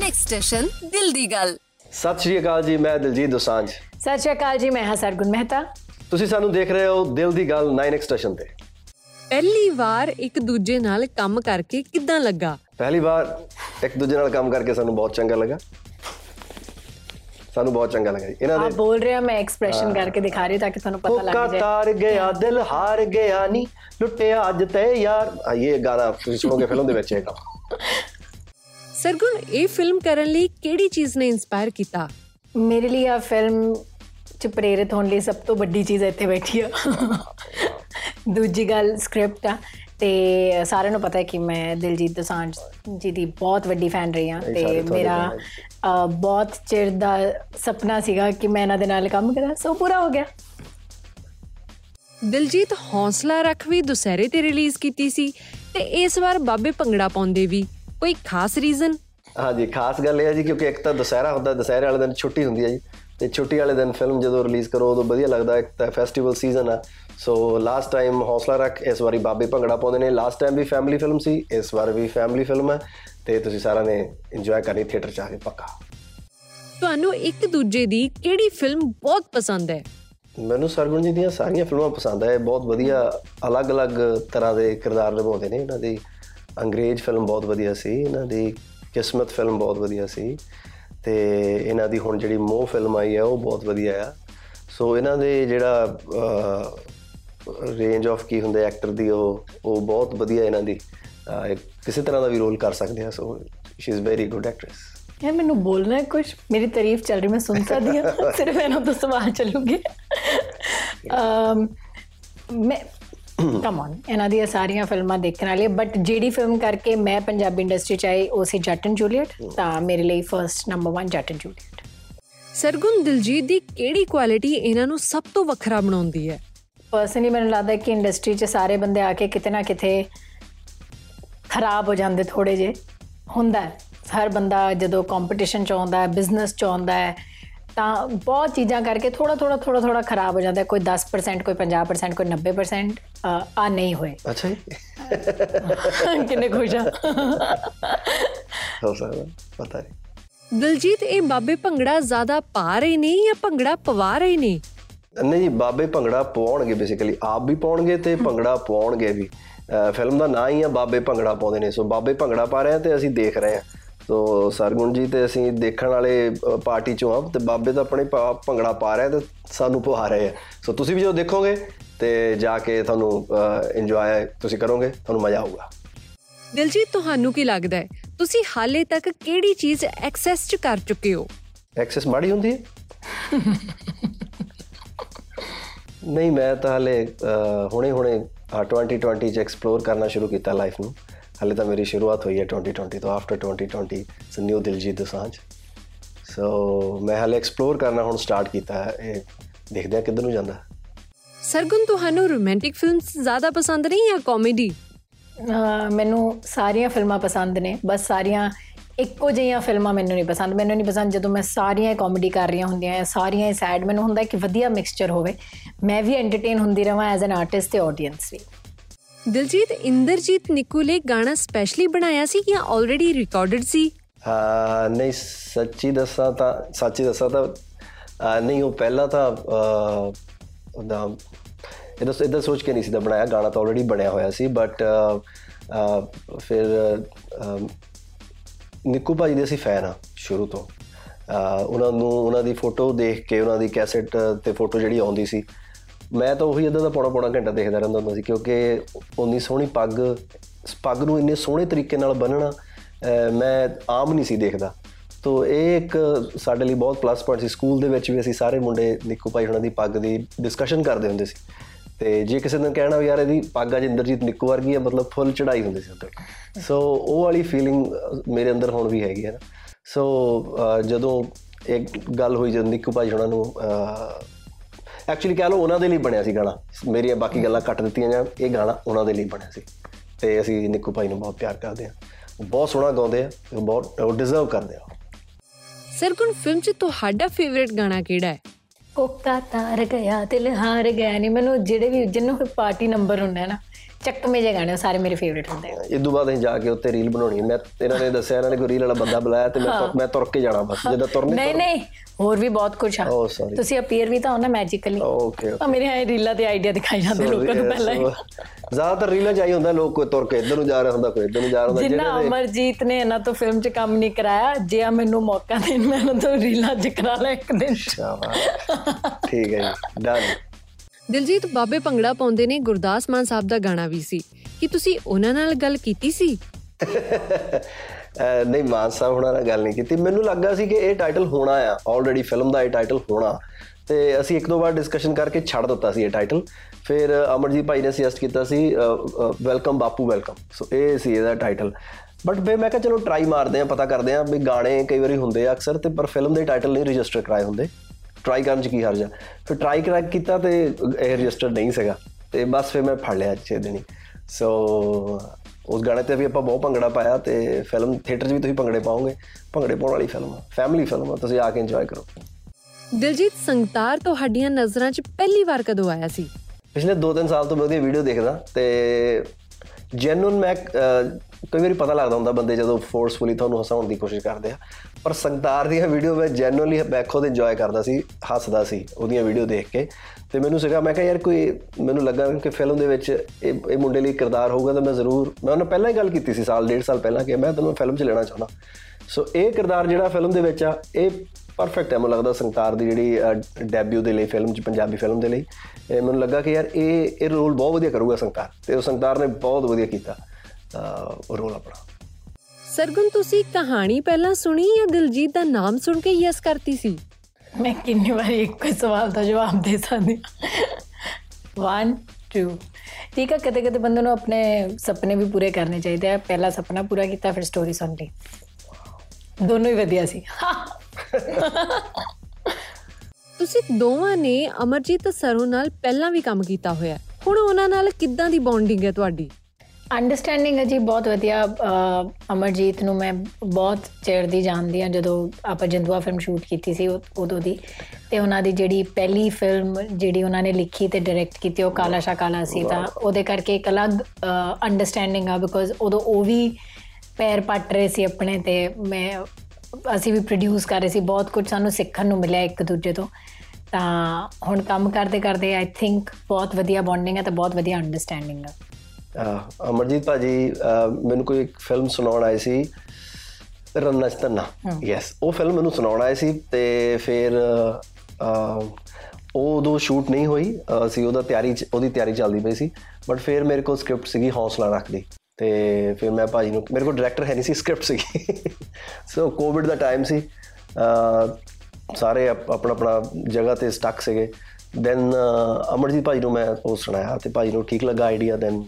Next station ਦਿਲ ਦੀ ਗੱਲ ਸਤਿ ਸ਼੍ਰੀ ਅਕਾਲ ਜੀ ਮੈਂ ਦਿਲਜੀਤ ਦੋਸਾਂਝ ਸਤਿ ਸ਼੍ਰੀ ਅਕਾਲ ਜੀ ਮੈਂ ਹਾਂ ਸਰਗੁਣ ਮਹਿਤਾ ਤੁਸੀਂ ਸਾਨੂੰ ਦੇਖ ਰਹੇ ਹੋ ਦਿਲ ਦੀ ਗੱਲ 9x ਸਟੇਸ਼ਨ ਤੇ ਪਹਿਲੀ ਵਾਰ ਇੱਕ ਦੂਜੇ ਨਾਲ ਕੰਮ ਕਰਕੇ ਕਿੱਦਾਂ ਲੱਗਾ? ਪਹਿਲੀ ਵਾਰ ਇੱਕ ਦੂਜੇ ਨਾਲ ਕੰਮ ਕਰਕੇ ਸਾਨੂੰ ਬਹੁਤ ਚੰਗਾ ਲੱਗਾ। ਸਾਨੂੰ ਬਹੁਤ ਚੰਗਾ ਲੱਗਾ ਜੀ। ਇਹਨਾਂ ਆਪ ਦੇ ਬੋਲ ਰਹੇ ਹੋ ਮੈਂ ਐਕਸਪ੍ਰੈਸ਼ਨ ਕਰਕੇ ਦਿਖਾ ਰਹੀ ਤਾਂ ਕਿ ਤੁਹਾਨੂੰ ਪਤਾ ਕੋਕਾ ਲੱਗ ਜਾਏ। ਤਾਰ ਗਿਆ ਦਿਲ ਹਾਰ ਗਿਆ ਨਹੀਂ ਲੁੱਟਿਆ ਅੱਜ ਤੇ ਯਾਰ। ਆ, ਇਹ ਗਾਣਾ ਤੁਸੀਂ ਸੁਣੋਗੇ ਫਿਲਮ ਦੇ ਵਿੱਚ ਇਹ ਗਾਣਾ ਸਰਗੁਣ ਇਹ ਫਿਲਮ ਕਰਨ ਲਈ ਕਿਹੜੀ ਚੀਜ਼ ਨੇ ਇਨਸਪਾਇਰ ਕੀਤਾ? ਮੇਰੇ ਲਈ ਆ ਫਿਲਮ ਚ ਪ੍ਰੇਰਿਤ ਹੋਣ ਲਈ ਸਭ ਤੋਂ ਵੱਡੀ ਚੀਜ਼ ਇੱਥੇ ਬੈਠੀ ਆ। ਦੂਜੀ ਗੱਲ ਸਕ੍ਰਿਪਟ ਆ ਤੇ ਸਾਰਿਆਂ ਨੂੰ ਪਤਾ ਹੈ ਕਿ ਮੈਂ ਦਿਲਜੀਤ ਦੋਸਾਂਝ ਜੀ ਦੀ ਬਹੁਤ ਵੱਡੀ ਫੈਨ ਰਹੀ ਹਾਂ ਤੇ ਮੇਰਾ ਬਹੁਤ ਚਿਰ ਦਾ ਸੁਪਨਾ ਸੀਗਾ ਕਿ ਮੈਂ ਇਹਨਾਂ ਦੇ ਨਾਲ ਕੰਮ ਕਰਾਂ ਸੋ ਪੂਰਾ ਹੋ ਗਿਆ। ਦਿਲਜੀਤ ਹੌਸਲਾ ਰੱਖ ਵੀ ਦੁਸਹਿਰੇ ਤੇ ਰਿਲੀਜ਼ ਕੀਤੀ ਸੀ ਤੇ ਇਸ ਵਾਰ ਬਾਬੇ ਭੰਗੜਾ ਪਾਉਂਦੇ ਵੀ। ਕੋਈ ਖਾਸ ਰੀਜ਼ਨ? ਹਾਂਜੀ ਖਾਸ ਗੱਲ ਇਹ ਹੈ ਜੀ ਕਿਉਂਕਿ ਇੱਕ ਤਾਂ ਦੁਸਹਿਰਾ ਹੁੰਦਾ ਦੁਸਹਿਰੇ ਵਾਲੇ ਦਿਨ ਛੁੱਟੀ ਹੁੰਦੀ ਹੈ ਜੀ। ਤੇ ਛੁੱਟੀ ਵਾਲੇ ਦਿਨ ਫਿਲਮ ਜਦੋਂ ਰਿਲੀਜ਼ ਕਰੋ ਉਦੋਂ ਵਧੀਆ ਲੱਗਦਾ ਇੱਕ ਤਾਂ ਫੈਸਟੀਵਲ ਸੀਜ਼ਨ ਆ। ਸੋ ਲਾਸਟ ਟਾਈਮ ਹੌਸਲਾ ਰੱਖ ਇਸ ਵਾਰੀ ਬਾਬੇ ਭੰਗੜਾ ਪਾਉਂਦੇ ਨੇ। ਲਾਸਟ ਟਾਈਮ ਵੀ ਫੈਮਿਲੀ ਫਿਲਮ ਸੀ ਇਸ ਵਾਰ ਵੀ ਫੈਮਿਲੀ ਫਿਲਮ ਹੈ ਤੇ ਤੁਸੀਂ ਸਾਰਿਆਂ ਨੇ ਇੰਜੋਏ ਕਰਨੀ ਥੀਏਟਰ ਚ ਆ ਕੇ ਪੱਕਾ। ਤੁਹਾਨੂੰ ਇੱਕ ਦੂਜੇ ਦੀ ਕਿਹੜੀ ਫਿਲਮ ਬਹੁਤ ਪਸੰਦ ਹੈ? ਮੈਨੂੰ ਸਰਗੁਣ ਜੀ ਦੀਆਂ ਸਾਰੀਆਂ ਫਿਲਮਾਂ ਪਸੰਦ ਹੈ। ਬਹੁਤ ਵਧੀਆ ਅਲੱਗ-ਅਲੱਗ ਤਰ੍ਹਾਂ ਦੇ ਕਿਰਦਾਰ ਨਿਭਾਉਂਦੇ ਨੇ ਇਹਨਾਂ ਦੀ। ਅੰਗਰੇਜ਼ ਫਿਲਮ ਬਹੁਤ ਵਧੀਆ ਸੀ ਇਹਨਾਂ ਦੀ ਕਿਸਮਤ ਫਿਲਮ ਬਹੁਤ ਵਧੀਆ ਸੀ ਤੇ ਇਹਨਾਂ ਦੀ ਹੁਣ ਜਿਹੜੀ ਮੋਹ ਫਿਲਮ ਆਈ ਹੈ ਉਹ ਬਹੁਤ ਵਧੀਆ ਆ। ਸੋ ਇਹਨਾਂ ਦੇ ਜਿਹੜਾ ਰੇਂਜ ਆਫ ਕੀ ਹੁੰਦੇ ਐਕਟਰ ਦੀ ਉਹ ਉਹ ਬਹੁਤ ਵਧੀਆ ਇਹਨਾਂ ਦੀ ਕਿਸੇ ਤਰ੍ਹਾਂ ਦਾ ਵੀ ਰੋਲ ਕਰ ਸਕਦੇ ਆ so she is very good actress ਯਾਰ ਮੈਨੂੰ ਬੋਲਣਾ ਹੈ ਕੁਝ ਮੇਰੀ ਤਾਰੀਫ ਚੱਲ ਰਹੀ ਮੈਂ ਸੁਣ ਸਕਦੀ ਹਾਂ ਸਿਰਫ ਇਹਨਾਂ ਤੋਂ ਸਵਾਲ ਚੱਲੂਗੇ। ਅਮ ਮੈਂ ਕਮ ਔਨ ਇਹਨਾਂ ਦੀਆਂ ਸਾਰੀਆਂ ਫਿਲਮਾਂ ਦੇਖਣ ਵਾਲੀ ਬਟ ਜਿਹੜੀ ਫਿਲਮ ਕਰਕੇ ਮੈਂ ਪੰਜਾਬੀ ਇੰਡਸਟਰੀ ਚ ਆਈ ਉਹ ਸੀ ਜੱਟ ਐਂਡ ਜੂਲੀਅਟ ਤਾਂ ਮੇਰੇ ਲਈ first number 1 Jatt and Juliet. Sargun Diljit ਦੀ ਕਿਹੜੀ ਕੁਆਲਿਟੀ ਇਹਨਾਂ ਨੂੰ ਸਭ ਤੋਂ ਵੱਖਰਾ ਬਣਾਉਂਦੀ ਹੈ? ਪਰਸਨਲੀ ਮੈਨੂੰ ਲੱਗਦਾ ਕਿ ਇੰਡਸਟਰੀ 'ਚ ਸਾਰੇ ਬੰਦੇ ਆ ਕੇ ਕਿਤੇ ਨਾ ਕਿਤੇ ਖਰਾਬ ਹੋ ਜਾਂਦੇ ਥੋੜੇ ਜੇ ਹੁੰਦਾ ਹੈ। ਹਰ ਬੰਦਾ ਜਦੋਂ ਕੰਪੀਟੀਸ਼ਨ 'ਚ ਆਉਂਦਾ ਹੈ ਬਿਜ਼ਨਸ 'ਚ ਆਉਂਦਾ ਹੈ ਤਾਂ ਬਹੁਤ ਚੀਜ਼ਾਂ ਕਰਕੇ ਥੋੜਾ ਥੋੜਾ ਥੋੜਾ ਥੋੜਾ ਖਰਾਬ ਹੋ ਜਾਂਦਾ। ਕੋਈ 10% ਕੋਈ 50% ਕੋਈ 90% ਅ, ਆ ਨਹੀਂ ਹੋਏ। ਅੱਛਾ ਜੀ। ਕਿੰਨੇ ਖੁਸ਼ ਆ। ਹੋ ਸਕਦਾ ਪਤਾ ਨਹੀਂ। ਦਿਲਜੀਤ ਇਹ ਬਾਬੇ ਭੰਗੜਾ ਜ਼ਿਆਦਾ ਪਾ ਰਹੇ ਨੇ ਜਾਂ ਭੰਗੜਾ ਪਵਾ ਰਹੇ ਨੇ? ਨਹੀਂ ਜੀ ਬਾਬੇ ਭੰਗੜਾ ਪਾਉਣਗੇ ਬੇਸਿਕਲੀ ਆਪ ਵੀ ਪਾਉਣਗੇ ਤੇ ਭੰਗੜਾ ਪਾਉਣਗੇ ਵੀ। ਫਿਲਮ ਦਾ ਨਾਂ ਹੀ ਆ ਬਾਬੇ ਭੰਗੜਾ ਪਾਉਂਦੇ ਨੇ। ਸੋ ਬਾਬੇ ਭੰਗੜਾ ਪਾ ਰਹੇ ਆ ਤੇ ਅਸੀਂ ਦੇਖ ਰਹੇ ਆ। ਸੋ ਸਰਗੁਣ ਜੀ ਤੇ ਅਸੀਂ ਦੇਖਣ ਵਾਲੇ ਪਾਰਟੀ ਚੋਂ ਆ ਤੇ ਬਾਬੇ ਤਾਂ ਆਪਣੇ ਭੰਗੜਾ ਪਾ ਰਹੇ ਤੇ ਸਾਨੂੰ ਪਵਾ ਰਹੇ ਆ। ਸੋ ਤੁਸੀਂ ਵੀ ਜਦੋਂ ਦੇਖੋਗੇ ਤੇ ਜਾ ਕੇ ਤੁਹਾਨੂੰ ਇੰਜੋਏ ਤੁਸੀਂ ਕਰੋਗੇ ਤੁਹਾਨੂੰ ਮਜ਼ਾ ਆਊਗਾ। ਦਿਲਜੀਤ ਤੁਹਾਨੂੰ ਕੀ ਲੱਗਦਾ ਹੈ? ਤੁਸੀਂ ਹਾਲੇ ਤੱਕ ਕਿਹੜੀ ਚੀਜ਼ ਐਕਸੈਸ ਚ ਕਰ ਚੁੱਕੇ ਹੋ? ਐਕਸੈਸ ਮਾੜੀ ਹੁੰਦੀ ਹੈ? ਨਹੀਂ ਮੈਂ ਤਾਂ ਹਲੇ ਹੁਣੇ ਹੁਣੇ 2020 ਚ ਐਕਸਪਲੋਰ ਕਰਨਾ ਸ਼ੁਰੂ ਕੀਤਾ ਲਾਈਫ ਨੂੰ। ਹਲੇ ਤਾਂ ਮੇਰੀ ਸ਼ੁਰੂਆਤ ਹੋਈ ਹੈ 2020 ਤੋਂ after 2020 it's new Diljit Dosanjh so ਮੈਂ ਹਲੇ ਐਕਸਪਲੋਰ ਕਰਨਾ ਹੁਣ ਸਟਾਰਟ ਕੀਤਾ ਹੈ ਇਹ ਦੇਖਦੇ ਆ ਕਿੱਧਰ ਨੂੰ ਜਾਂਦਾ। ਸਰਗੁਣ ਤੁਹਾਨੂੰ ਰੋਮਾਂਟਿਕ ਫਿਲਮਸ ਜ਼ਿਆਦਾ ਪਸੰਦ ਨੇ ਜਾਂ ਕਾਮੇਡੀ ਮੈਨੂੰ ਸਾਰੀਆਂ ਫਿਲਮਾਂ ਪਸੰਦ ਨੇ ਬਸ ਸਾਰੀਆਂ ਇੱਕੋ ਜਿਹੀਆਂ ਫਿਲਮਾਂ ਮੈਨੂੰ ਨਹੀਂ ਪਸੰਦ। ਮੈਨੂੰ ਨਹੀਂ ਪਸੰਦ ਜਦੋਂ ਮੈਂ ਸਾਰੀਆਂ ਕਾਮੇਡੀ ਕਰ ਰਹੀਆਂ ਹੁੰਦੀਆਂ ਜਾਂ ਸਾਰੀਆਂ ਹੀ ਸੈਡ ਮੈਨੂੰ ਹੁੰਦਾ ਕਿ ਵਧੀਆ ਮਿਕਸਚਰ ਹੋਵੇ। ਮੈਂ ਵੀ ਐਂਟਰਟੇਨ ਹੁੰਦੀ ਰਵਾਂ ਐਜ਼ ਐਨ ਆਰਟਿਸਟ ਤੇ ਆਡੀਅנס ਵੀ। ਦਿਲਜੀਤ ਇੰਦਰਜੀਤ ਨਿੱਕੂ ਲਈ ਗਾਣਾ ਸਪੈਸ਼ਲੀ ਬਣਾਇਆ ਸੀ ਜਾਂ ਆਲਰੇਡੀ ਰਿਕਾਰਡਡ ਸੀ? ਆ ਨਹੀਂ ਸੱਚੀ ਦੱਸਾਂ ਤਾਂ ਸੱਚੀ ਦੱਸਾਂ ਤਾਂ ਅਹ, ਨਹੀਂ ਉਹ ਪਹਿਲਾਂ ਤਾਂ ਅਹ, ਉਹਦਾ ਇਹਦਾ ਇਹਦਾ ਸੋਚ ਕੇ ਨਹੀਂ ਸੀ ਤਾਂ ਬਣਾਇਆ ਗਾਣਾ ਤਾਂ ਆਲਰੇਡੀ ਬਣਿਆ ਹੋਇਆ ਸੀ ਬਟ ਫਿਰ ਅਹ, ਨਿੱਕੂ ਭਾਜੀ ਦੇ ਅਸੀਂ ਫੈਨ ਆ ਸ਼ੁਰੂ ਤੋਂ। ਅਹ, ਉਹਨਾਂ ਨੂੰ ਉਹਨਾਂ ਦੀ ਫੋਟੋ ਦੇਖ ਕੇ ਉਹਨਾਂ ਦੀ ਕੈਸੇਟ ਤੇ ਫੋਟੋ ਜਿਹੜੀ ਆਉਂਦੀ ਸੀ ਮੈਂ ਤਾਂ ਉਹੀ ਇਦਾਂ ਦਾ ਪੌਣਾ ਪੌਣਾ ਘੰਟਾ ਦੇਖਦਾ ਰਹਿੰਦਾ ਹੁੰਦਾ ਸੀ ਕਿਉਂਕਿ ਉਨੀ ਸੋਹਣੀ ਪੱਗ ਇਸ ਪੱਗ ਨੂੰ ਇੰਨੇ ਸੋਹਣੇ ਤਰੀਕੇ ਨਾਲ ਬੰਨਣਾ, ਅਹ ਮੈਂ ਆਮ ਨਹੀਂ ਸੀ ਦੇਖਦਾ। ਤੋ ਇਹ ਇੱਕ ਸਾਡੇ ਲਈ ਬਹੁਤ ਪਲੱਸ ਪੁਆਇੰਟ ਸੀ। ਸਕੂਲ ਦੇ ਵਿੱਚ ਵੀ ਅਸੀਂ ਸਾਰੇ ਮੁੰਡੇ ਨਿੱਕੂ ਭਾਈ ਉਹਨਾਂ ਦੀ ਪੱਗ ਦੀ ਡਿਸਕਸ਼ਨ ਕਰਦੇ ਹੁੰਦੇ ਸੀ। ਤੇ ਜੇ ਕਿਸੇ ਨੇ ਕਹਿਣਾ ਵੀ ਯਾਰ ਇਹਦੀ ਪੱਗ ਅੱਜ ਇੰਦਰਜੀਤ ਨਿੱਕੂ ਵਰਗੀ ਹੈ ਮਤਲਬ ਫੁੱਲ ਚੜਾਈ ਹੁੰਦੀ ਸੀ ਉੱਤੇ ਸੋ ਉਹ ਵਾਲੀ ਫੀਲਿੰਗ ਮੇਰੇ ਅੰਦਰ ਹੁਣ ਵੀ ਹੈਗੀ ਹੈ ਨਾ। ਸੋ ਅਹ ਜਦੋਂ ਇੱਕ ਗੱਲ ਹੋਈ, ਜਦ ਨਿੱਕੂ ਭਾਈ ਉਹਨਾਂ ਨੂੰ ਐਕਚੁਅਲੀ ਕਹਿ ਲਓ ਉਹਨਾਂ ਦੇ ਲਈ ਬਣਿਆ ਸੀ ਗਾਣਾ। ਮੇਰੀਆਂ ਬਾਕੀ ਗੱਲਾਂ ਕੱਟ ਦਿੱਤੀਆਂ ਜਾਂ ਇਹ ਗਾਣਾ ਉਹਨਾਂ ਦੇ ਲਈ ਬਣਿਆ ਸੀ। ਤੇ ਅਸੀਂ ਨਿੱਕੂ ਭਾਈ ਨੂੰ ਬਹੁਤ ਪਿਆਰ ਕਰਦੇ ਹਾਂ। ਉਹ ਬਹੁਤ ਸੋਹਣਾ ਗਾਉਂਦੇ ਆ ਉਹ ਬਹੁਤ ਉਹ ਡਿਜ਼ਰਵ ਕਰਦੇ ਆ ਸਰਗੁਣ ਫਿਲਮ 'ਚ ਤੁਹਾਡਾ ਫੇਵਰਿਟ ਗਾਣਾ ਕਿਹੜਾ ਹੈ? ਕੋਕਾ ਤਾਰ ਗਿਆ ਦਿਲ ਹਾਰ ਗਿਆ ਨਹੀਂ ਮੈਨੂੰ ਜਿਹੜੇ ਵੀ ਜਿਹਨੂੰ ਕੋਈ ਪਾਰਟੀ ਨੰਬਰ ਹੁੰਦਾ ਹੈ ਨਾ ਚੱਕਵੇਂ ਜੇ ਗਾਣੇ ਸਾਰੇ ਮੇਰੇ ਫੇਵਰਿਟ ਹੁੰਦੇ ਆ। ਇਸ ਤੋਂ ਬਾਅਦ ਅਸੀਂ ਜਾ ਕੇ ਉੱਤੇ ਰੀਲ ਬਣਾਉਣੀ। ਮੈਂ ਇਹਨਾਂ ਨੇ ਦੱਸਿਆ ਇਹਨਾਂ ਨੇ ਕੋਈ ਰੀਲ ਵਾਲਾ ਬੰਦਾ ਬੁਲਾਇਆ ਤੇ ਮੈਂ ਮੈਂ ਤੁਰ ਕੇ ਜਾਣਾ ਬਸ। ਜਦੋਂ ਤੁਰਨੇ ਨਹੀਂ ਨਹੀਂ ਹੋਰ ਵੀ ਬਹੁਤ ਕੁਝ ਆ। Oh. ਤੁਸੀਂ ਅਪੀਅਰ ਵੀ ਤਾਂ ਹੋ ਨਾ ਮੈਜੀਕਲੀ ਓਕੇ ਆ ਮੇਰੇ ਹੈ ਰੀਲਾਂ ਤੇ ਆਈਡੀਆ ਦਿਖਾਈ ਜਾਂਦੇ ਲੋਕਾਂ ਨੂੰ ਪਹਿਲਾਂ ਹੀ। ਜ਼ਿਆਦਾਤਰ ਰੀਲਾਂ ਚਾਹੀ ਹੁੰਦਾ ਲੋਕ ਕੋਈ ਤੁਰ ਕੇ ਇੱਧਰ ਨੂੰ ਜਾ ਰਿਹਾ ਹੁੰਦਾ ਕੋਈ ਇੱਧਰ ਨੂੰ ਜਾ ਰਿਹਾ ਹੁੰਦਾ। ਜਿੰਨਾ ਦੇ- ਅਮਰਜੀਤ ਨੇ ਇਹਨਾਂ ਤੋਂ ਫਿਲਮ 'ਚ ਕੰਮ ਨਹੀਂ ਕਰਾਇਆ ਜੇ ਆ ਮੈਨੂੰ ਮੌਕਾ ਦੇਣ ਮੈਂ ਇਹਨਾਂ ਤੋਂ ਰੀਲਾਂ 'ਚ ਕਰਾ ਲਾਂ ਇੱਕ ਦਿਨ। ਸ਼ਾਬਾਸ਼। ਠੀਕ ਹੈ ਜੀ। ਡਨ ਦਿਲਜੀਤ ਬਾਬੇ ਭੰਗੜਾ ਪਾਉਂਦੇ ਨੇ, ਗੁਰਦਾਸ ਮਾਨ ਸਾਹਿਬ ਦਾ ਗਾਣਾ ਵੀ ਸੀ। ਕਿ ਤੁਸੀਂ ਉਹਨਾਂ ਨਾਲ ਗੱਲ ਕੀਤੀ ਸੀ? ਅਹ ਨਹੀਂ, ਮਾਨ ਸਾਹਿਬ ਹੁਣਾਂ ਨਾਲ ਗੱਲ ਨਹੀਂ ਕੀਤੀ। ਮੈਨੂੰ ਲੱਗਾ ਸੀ ਕਿ ਇਹ ਟਾਈਟਲ ਹੋਣਾ ਆ। ਆਲਰੇਡੀ ਫਿਲਮ ਦਾ ਇਹ ਟਾਈਟਲ ਹੋਣਾ। ਤੇ ਅਸੀਂ ਇੱਕ ਦੋ ਵਾਰ ਡਿਸਕਸ਼ਨ ਕਰਕੇ ਛੱਡ ਦਿੱਤਾ ਸੀ ਇਹ ਟਾਈਟਲ ਫਿਰ ਅਮਰਜੀਤ ਭਾਈ ਨੇ ਸੁਜੈਸਟ ਕੀਤਾ ਸੀ ਵੈਲਕਮ ਬਾਪੂ ਵੈਲਕਮ ਸੋ ਇਹ ਸੀ ਇਹਦਾ ਟਾਈਟਲ ਬਟ ਫਿਰ ਮੈਂ ਕਿਹਾ ਚਲੋ ਟਰਾਈ ਮਾਰਦੇ ਆ ਪਤਾ ਕਰਦੇ ਆ ਵੀ ਗਾਣੇ ਕਈ ਵਾਰੀ ਹੁੰਦੇ ਆ ਅਕਸਰ ਤੇ ਪਰ ਫਿਲਮ ਦੇ ਟਾਈਟਲ ਨਹੀਂ ਰਜਿਸਟਰ ਕਰਾਏ ਹੁੰਦੇ। ਟਰਾਈ ਕਰਨ ਚ ਕੀ ਹਰਜ ਆ? ਫਿਰ ਟਰਾਈ ਕਰਾ ਕੀਤਾ ਤੇ ਇਹ ਰਜਿਸਟਰ ਨਹੀਂ ਸੀਗਾ। ਤੇ ਬਸ ਫਿਰ ਮੈਂ ਫੜ ਲਿਆ ਛੇ ਦਿਨੀ ਸੋ ਉਸ ਗਾਣੇ ਤੇ ਵੀ ਆਪਾਂ ਬਹੁਤ ਭੰਗੜਾ ਪਾਇਆ ਤੇ ਫਿਲਮ ਥੀਏਟਰ 'ਚ ਵੀ ਤੁਸੀਂ ਭੰਗੜੇ ਪਾਓਗੇ। ਭੰਗੜੇ ਪਾਉਣ ਵਾਲੀ ਫਿਲਮ ਆ ਫੈਮਿਲੀ ਫਿਲਮ ਆ ਤੁਸੀਂ ਆ ਕੇ ਇੰਜੋਏ ਕਰੋ। ਦਿਲਜੀਤ ਸੰਗਤਾਰ ਤੁਹਾਡੀਆਂ ਨਜ਼ਰਾਂ 'ਚ ਪਹਿਲੀ ਵਾਰ ਕਦੋਂ ਆਇਆ ਸੀ? ਪਿਛਲੇ 2-3 ਸਾਲ ਤੋਂ ਮੈਂ ਉਹਦੀ ਵੀਡੀਓ ਦੇਖਦਾ ਤੇ ਜੈਨੂਨ ਮੈਂ ਅਹ, ਕਈ ਵਾਰੀ ਪਤਾ ਲੱਗਦਾ ਹੁੰਦਾ ਬੰਦੇ ਜਦੋਂ ਫੋਰਸਫੁਲੀ ਤੁਹਾਨੂੰ ਹਸਾਉਣ ਦੀ ਕੋਸ਼ਿਸ਼ ਕਰਦੇ ਆ ਪਰ ਸੰਗਤਾਰ ਦੀਆਂ ਵੀਡੀਓ ਮੈਂ ਜੈਨੂਨਲੀ ਮੈਂ ਖੁਦ ਇੰਜੋਏ ਕਰਦਾ ਸੀ ਹੱਸਦਾ ਸੀ ਉਹਦੀਆਂ ਵੀਡੀਓ ਦੇਖ ਕੇ। ਤੇ ਮੈਨੂੰ ਸੀਗਾ ਮੈਂ ਕਿਹਾ ਯਾਰ ਕੋਈ ਮੈਨੂੰ ਲੱਗਾ ਕਿ ਫਿਲਮ ਦੇ ਵਿੱਚ ਇਹ ਇਹ ਮੁੰਡੇ ਲਈ ਕਿਰਦਾਰ ਹੋਊਗਾ ਤਾਂ ਮੈਂ ਜ਼ਰੂਰ ਮੈਂ ਉਹਨਾਂ ਪਹਿਲਾਂ ਹੀ ਗੱਲ ਕੀਤੀ ਸੀ ਸਾਲ ਡੇਢ ਸਾਲ ਪਹਿਲਾਂ ਕਿ ਮੈਂ ਤੈਨੂੰ ਫਿਲਮ 'ਚ ਲੈਣਾ ਚਾਹੁੰਦਾ। ਸੋ ਇਹ ਕਿਰਦਾਰ ਜਿਹੜਾ ਫਿਲਮ ਦੇ ਵਿੱਚ ਆ ਇਹ ਪਰਫੈਕਟ ਹੈ ਮੈਨੂੰ ਲੱਗਦਾ ਸੰਗਤਾਰ ਦੀ ਜਿਹੜੀ ਡੈਬਿਊ ਦੇ ਲਈ ਫਿਲਮ 'ਚ ਪੰਜਾਬੀ ਫਿਲਮ ਦੇ ਲਈ। ਇਹ ਮੈਨੂੰ ਲੱਗਾ ਕਿ ਯਾਰ ਇਹ ਇਹ ਰੋਲ ਬਹੁਤ ਵਧੀਆ ਕਰੂਗਾ ਸੰਗਤਾਰ ਤੇ ਉਹ ਸੰਗਤਾਰ ਨੇ ਬਹੁਤ ਵਧੀਆ ਕੀਤਾ। ਉਹ ਰੋਲ ਆਪਣਾ। ਸਰਗੁਣ ਤੁਸੀਂ ਕਹਾਣੀ ਪਹਿਲਾਂ ਸੁਣੀ ਜਾਂ ਦਿਲਜੀਤ ਦਾ ਨਾਮ ਸੁਣ ਕੇ ਯੈਸ ਕਰਤੀ ਸੀ? ਮੈਂ ਕਿੰਨੀ ਵਾਰੀ ਇੱਕੋ ਸਵਾਲ ਦਾ ਜਵਾਬ ਦੇ ਸਕਦੀ 1 2 ਠੀਕ ਹੈ ਕਦੇ ਕਦੇ ਬੰਦੇ ਨੂੰ ਆਪਣੇ ਸੁਪਨੇ ਵੀ ਪੂਰੇ ਕਰਨੇ ਚਾਹੀਦੇ ਆ। ਪਹਿਲਾ ਸੁਪਨਾ ਪੂਰਾ ਕੀਤਾ ਫਿਰ ਸਟੋਰੀ ਸੁਣ ਲਈ। ਦੋਨੋਂ ਹੀ ਵਧੀਆ ਸੀ। ਤੁਸੀਂ ਦੋਵਾਂ ਨੇ ਅਮਰਜੀਤ ਸਰੋਂ ਨਾਲ ਪਹਿਲਾਂ ਵੀ ਕੰਮ ਕੀਤਾ ਹੋਇਆ ਹੈ। ਹੁਣ ਉਹਨਾਂ ਨਾਲ ਕਿੱਦਾਂ ਦੀ ਬੌਂਡਿੰਗ ਹੈ ਤੁਹਾਡੀ? ਅੰਡਰਸਟੈਂਡਿੰਗ ਹੈ ਜੀ ਬਹੁਤ ਵਧੀਆ ਅਮਰਜੀਤ ਨੂੰ ਮੈਂ ਬਹੁਤ ਚਿਰ ਦੀ ਜਾਣਦੀ ਹਾਂ ਜਦੋਂ ਆਪਾਂ ਜੰਦੂਆ ਫਿਲਮ ਸ਼ੂਟ ਕੀਤੀ ਸੀ ਉਦੋਂ ਦੀ। ਤੇ ਉਹਨਾਂ ਦੀ ਜਿਹੜੀ ਪਹਿਲੀ ਫਿਲਮ ਜਿਹੜੀ ਉਹਨਾਂ ਨੇ ਲਿਖੀ ਤੇ ਡਾਇਰੈਕਟ ਕੀਤੀ ਉਹ ਕਾਲਾ ਸ਼ਾ ਕਾਲਾ ਸੀ ਤਾਂ ਉਹਦੇ ਕਰਕੇ ਇੱਕ ਅਲੱਗ ਅੰਡਰਸਟੈਂਡਿੰਗ ਆ ਬਿਕੋਜ਼ ਉਦੋਂ ਉਹ ਵੀ ਪੈਰ ਪੱਟ ਰਹੇ ਸੀ ਆਪਣੇ ਤੇ ਮੈਂ ਅਸੀਂ ਵੀ ਪ੍ਰੋਡਿਊਸ ਕਰ ਰਹੇ ਸੀ ਬਹੁਤ ਕੁਝ ਸਾਨੂੰ ਸਿੱਖਣ ਨੂੰ ਮਿਲਿਆ ਇੱਕ ਦੂਜੇ ਤੋਂ। ਤਾਂ ਹੁਣ ਕੰਮ ਕਰਦੇ ਕਰਦੇ ਆਈ ਥਿੰਕ ਬਹੁਤ ਵਧੀਆ ਬੌਂਡਿੰਗ ਹੈ ਤੇ ਬਹੁਤ ਵਧੀਆ ਅੰਡਰਸਟੈਂਡਿੰਗ ਹੈ। ਅਮਰਜੀਤ ਭਾਜੀ ਮੈਨੂੰ ਕੋਈ ਇੱਕ ਫਿਲਮ ਸੁਣਾਉਣ ਆਏ ਸੀ ਰੰਨਾ ਚਤਨਾ। ਯੈਸ ਉਹ ਫਿਲਮ ਮੈਨੂੰ ਸੁਣਾਉਣ ਆਏ ਸੀ ਤੇ ਫਿਰ ਉਹ ਉਦੋਂ ਸ਼ੂਟ ਨਹੀਂ ਹੋਈ ਅਸੀਂ ਉਹਦਾ ਤਿਆਰੀ ਉਹਦੀ ਤਿਆਰੀ ਚੱਲਦੀ ਪਈ ਸੀ ਬਟ ਫਿਰ ਮੇਰੇ ਕੋਲ ਸਕ੍ਰਿਪਟ ਸੀਗੀ ਹੌਸਲਾ ਰੱਖ ਦੀ ਤੇ ਫਿਰ ਮੈਂ ਭਾਜੀ ਨੂੰ ਮੇਰੇ ਕੋਲ ਡਾਇਰੈਕਟਰ ਹੈ ਨਹੀਂ ਸੀ ਸਕ੍ਰਿਪਟ ਸੀਗੀ। ਸੋ ਕੋਵਿਡ ਦਾ ਟਾਈਮ ਸੀ। ਅਹ, ਸਾਰੇ ਆਪ- ਆਪਣਾ ਆਪਣਾ ਜਗ੍ਹਾ ਤੇ ਸਟਕ ਸੀਗੇ। ਦੈਨ ਅਮਰਜੀਤ ਭਾਜੀ ਨੂੰ ਮੈਂ ਉਹ ਸੁਣਾਇਆ ਤੇ ਭਾਜੀ ਨੂੰ ਠੀਕ ਲੱਗਾ ਆਈਡੀਆ ਦੈਨ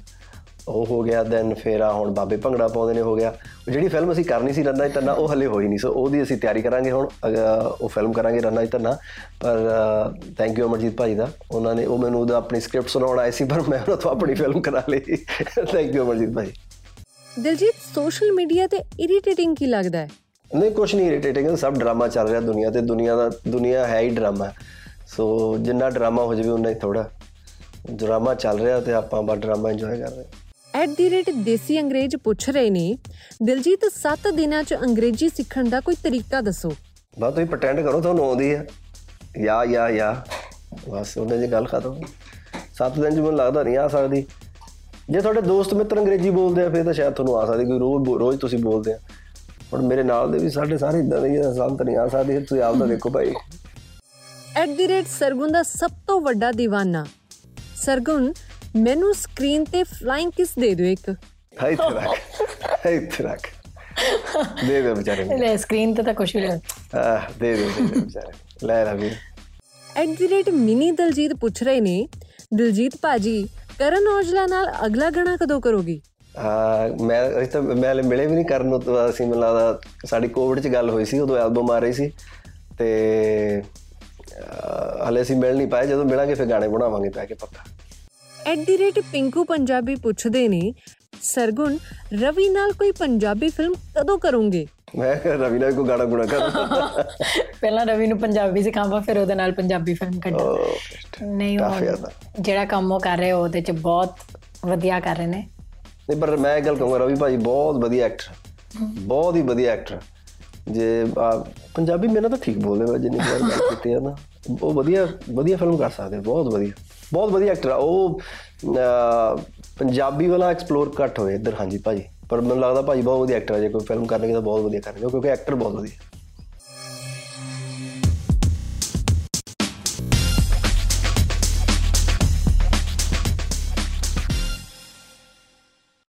ਉਹ ਹੋ ਗਿਆ ਦੈਨ ਫਿਰ ਆ ਹੁਣ ਬਾਬੇ ਭੰਗੜਾ ਪਾਉਂਦੇ ਨੇ ਹੋ ਗਿਆ। ਜਿਹੜੀ ਫਿਲਮ ਅਸੀਂ ਕਰਨੀ ਸੀ ਰੰਨਾ ਤੰਨਾ ਉਹ ਹਲੇ ਹੋਈ ਨਹੀਂ। ਸੋ ਉਹਦੀ ਅਸੀਂ ਤਿਆਰੀ ਕਰਾਂਗੇ ਹੁਣ। ਉਹ ਫਿਲਮ ਕਰਾਂਗੇ ਰੰਨਾ ਤੰਨਾ ਪਰ ਥੈਂਕ ਯੂ ਅਮਰਜੀਤ ਭਾਜੀ ਦਾ। ਉਹਨਾਂ ਨੇ ਉਹ ਮੈਨੂੰ ਉਹਦਾ ਆਪਣੀ ਸਕ੍ਰਿਪਟ ਸੁਣਾਉਣ ਆਏ ਸੀ ਪਰ ਮੈਂ ਉਹਨਾਂ ਤੋਂ ਆਪਣੀ ਫਿਲਮ ਕਰਾ ਲਈ। ਥੈਂਕ ਯੂ ਅਮਰਜੀਤ ਭਾਜੀ ਦਿਲਜੀਤ ਸੋਸ਼ਲ ਮੀਡੀਆ ਤੇ ਇਰੀਟੇਟਿੰਗ ਕੀ ਲੱਗਦਾ ਹੈ? ਨਹੀਂ ਕੁਛ ਨਹੀਂ ਇਰੀਟੇਟਿੰਗ ਸਭ ਡਰਾਮਾ ਚੱਲ ਰਿਹਾ ਦੁਨੀਆ ਤੇ। ਦੁਨੀਆ ਦਾ ਦੁਨੀਆ ਹੈ ਹੀ ਡਰਾਮਾ। ਸੋ ਜਿੰਨਾ ਡਰਾਮਾ ਹੋ ਜਾਵੇ ਉਨਾ ਹੀ ਥੋੜਾ ਡਰਾਮਾ ਚੱਲ ਰਿਹਾ ਤੇ ਆਪਾਂ ਬਸ ਡਰਾਮਾ ਇੰਜੋਏ ਕਰ ਰਹੇ ਦੇਸੀ ਅੰਗਰੇਜ਼ ਪੁੱਛ ਰਹੇ ਨੇ ਦਿਲਜੀਤ 7 ਦਿਨਾਂ 'ਚ ਅੰਗਰੇਜ਼ੀ ਸਿੱਖਣ ਦਾ ਕੋਈ ਤਰੀਕਾ ਦੱਸੋ? ਬਸ ਤੁਸੀਂ ਪ੍ਰਟੈਂਡ ਕਰੋ ਤੁਹਾਨੂੰ ਆਉਂਦੀ ਹੈ। ਯਾ ਯਾ ਯਾ। ਬਸ ਉਹਨੇ ਜੀ ਗੱਲ ਖਤਮ। ਸੱਤ ਦਿਨ ਚ ਮੈਨੂੰ ਲੱਗਦਾ ਨਹੀਂ ਆ ਸਕਦੀ। ਜੇ ਤੁਹਾਡੇ ਦੋਸਤ ਮਿੱਤਰ ਅੰਗਰੇਜ਼ੀ ਬੋਲਦੇ ਆ ਫਿਰ ਤਾਂ ਸ਼ਾਇਦ ਤੁਹਾਨੂੰ ਆ ਸਕਦੀ ਕੋਈ ਰੋਜ਼ ਰੋਜ਼ ਤੁਸੀਂ ਬੋਲਦੇ ਆ। ਹੁਣ ਮੇਰੇ ਨਾਲ ਦੇ ਵੀ ਸਾਡੇ ਸਾਰੇ ਇਦਾਂ ਦੇ ਹੀ ਆ, ਸਾਨੂੰ ਤਾਂ ਨਹੀਂ ਆ ਸਕਦੀ ਤੁਸੀਂ ਆਪ ਦਾ ਦੇਖੋ ਭਾਈ। ਸਰਗੁਣ ਦਾ ਸਭ ਤੋਂ ਵੱਡਾ دیਵਾਨਾ ਸਰਗੁਣ ਮੈਨੂੰ ਸਕਰੀਨ ਤੇ ਫਲਾਈਂਗ ਕਿਸ ਦੇ ਦਿਓ ਇੱਕ। ਹੈ ਇੱਥੇ ਰੱਖ ਹੈ ਇੱਥੇ ਰੱਖ। ਦੇ ਦੇ ਵਿਚਾਰੇ ਨੂੰ। ਲੈ ਸਕਰੀਨ ਤੇ ਤਾਂ ਕੁਝ ਵੀ ਆਹ, ਦੇ ਦੇ ਦੇ ਵਿਚਾਰੇ। ਲੈ ਲੈ ਵੀਰ at the rate Mini Daljit ਪੁੱਛ ਰਹੇ ਨੇ ਦਿਲਜੀਤ ਭਾਜੀ ਕਰਨ ਔਜਲਾ ਨਾਲ ਅਗਲਾ ਗਾਣਾ ਕਦੋਂ ਕਰੋਗੇ? ਆ ਮੈਂ ਤਾਂ ਮੈਂ ਮਿਲੇ ਵੀ ਨਹੀਂ ਕਰਨ ਨੂੰ ਤਾਂ ਅਸੀਂ ਮੈਨੂੰ ਲੱਗਦਾ ਸਾਡੀ ਕੋਵਿਡ 'ਚ ਗੱਲ ਹੋਈ ਸੀ ਉਦੋਂ ਐਲਬਮ ਆ ਰਹੀ ਸੀ। ਤੇ ਹਲੇ ਅਸੀਂ ਮਿਲ ਨਹੀਂ ਪਾਏ ਜਦੋਂ ਮਿਲਾਂਗੇ ਫਿਰ ਗਾਣੇ ਬਣਾਵਾਂਗੇ ਪੈ ਕੇ ਪੱਕਾ। ਪਿੰਕੂ ਪੰਜਾਬੀ ਪੁੱਛਦੇ ਨੇ ਸਰਗੁਣ ਰਵੀ ਨਾਲ ਕੋਈ ਪੰਜਾਬੀ ਫਿਲਮ ਕਦੋਂ ਕਰੋਗੇ? ਮੈਂ ਰਵੀ ਨਾਲ ਕੋਈ ਗਾਣਾ ਗੁਣਾ ਕਰ। ਪਹਿਲਾਂ ਰਵੀ ਨੂੰ ਪੰਜਾਬੀ ਸਿਖਾਵਾਂ ਫਿਰ ਉਹਦੇ ਨਾਲ ਪੰਜਾਬੀ ਫਿਲਮ ਕੱਢਾਂ। ਨਹੀਂ ਉਹ ਜਿਹੜਾ ਕੰਮ ਉਹ ਕਰ ਰਿਹਾ ਉਹਦੇ ਚ ਬਹੁਤ ਵਧੀਆ ਕਰ ਰਹੇ ਨੇ। ਨਹੀਂ ਪਰ ਮੈਂ ਇਹ ਗੱਲ ਕਹੂੰਗਾ ਰਵੀ ਭਾਜੀ ਬਹੁਤ ਵਧੀਆ ਐਕਟਰ ਬਹੁਤ ਹੀ ਵਧੀਆ ਐਕਟਰ ਜੇ ਪੰਜਾਬੀ ਮੇਰੇ ਤਾਂ ਠੀਕ ਬੋਲਦੇ ਵਾ ਜਿੰਨੀ ਵਾਰ ਗੱਲ ਕੀਤੀ ਆ ਨਾ ਉਹ ਵਧੀਆ ਵਧੀਆ ਫਿਲਮ ਕਰ ਸਕਦੇ ਬਹੁਤ ਵਧੀਆ। ਬਹੁਤ ਵਧੀਆ ਐਕਟਰ ਆ। ਉਹ ਅਹ, ਪੰਜਾਬੀ ਵਾਲਾ ਐਕਸਪਲੋਰ ਘੱਟ ਹੋਏ ਇੱਧਰ। ਹਾਂਜੀ ਭਾਜੀ। ਪਰ ਮੈਨੂੰ ਲੱਗਦਾ ਭਾਜੀ ਬਹੁਤ ਵਧੀਆ ਐਕਟਰ ਹੈ ਜੇ ਕੋਈ ਫਿਲਮ ਕਰਨਗੇ ਤਾਂ ਬਹੁਤ ਵਧੀਆ ਕਰਨਗੇ। ਕਿਉਂਕਿ ਐਕਟਰ ਬਹੁਤ ਵਧੀਆ।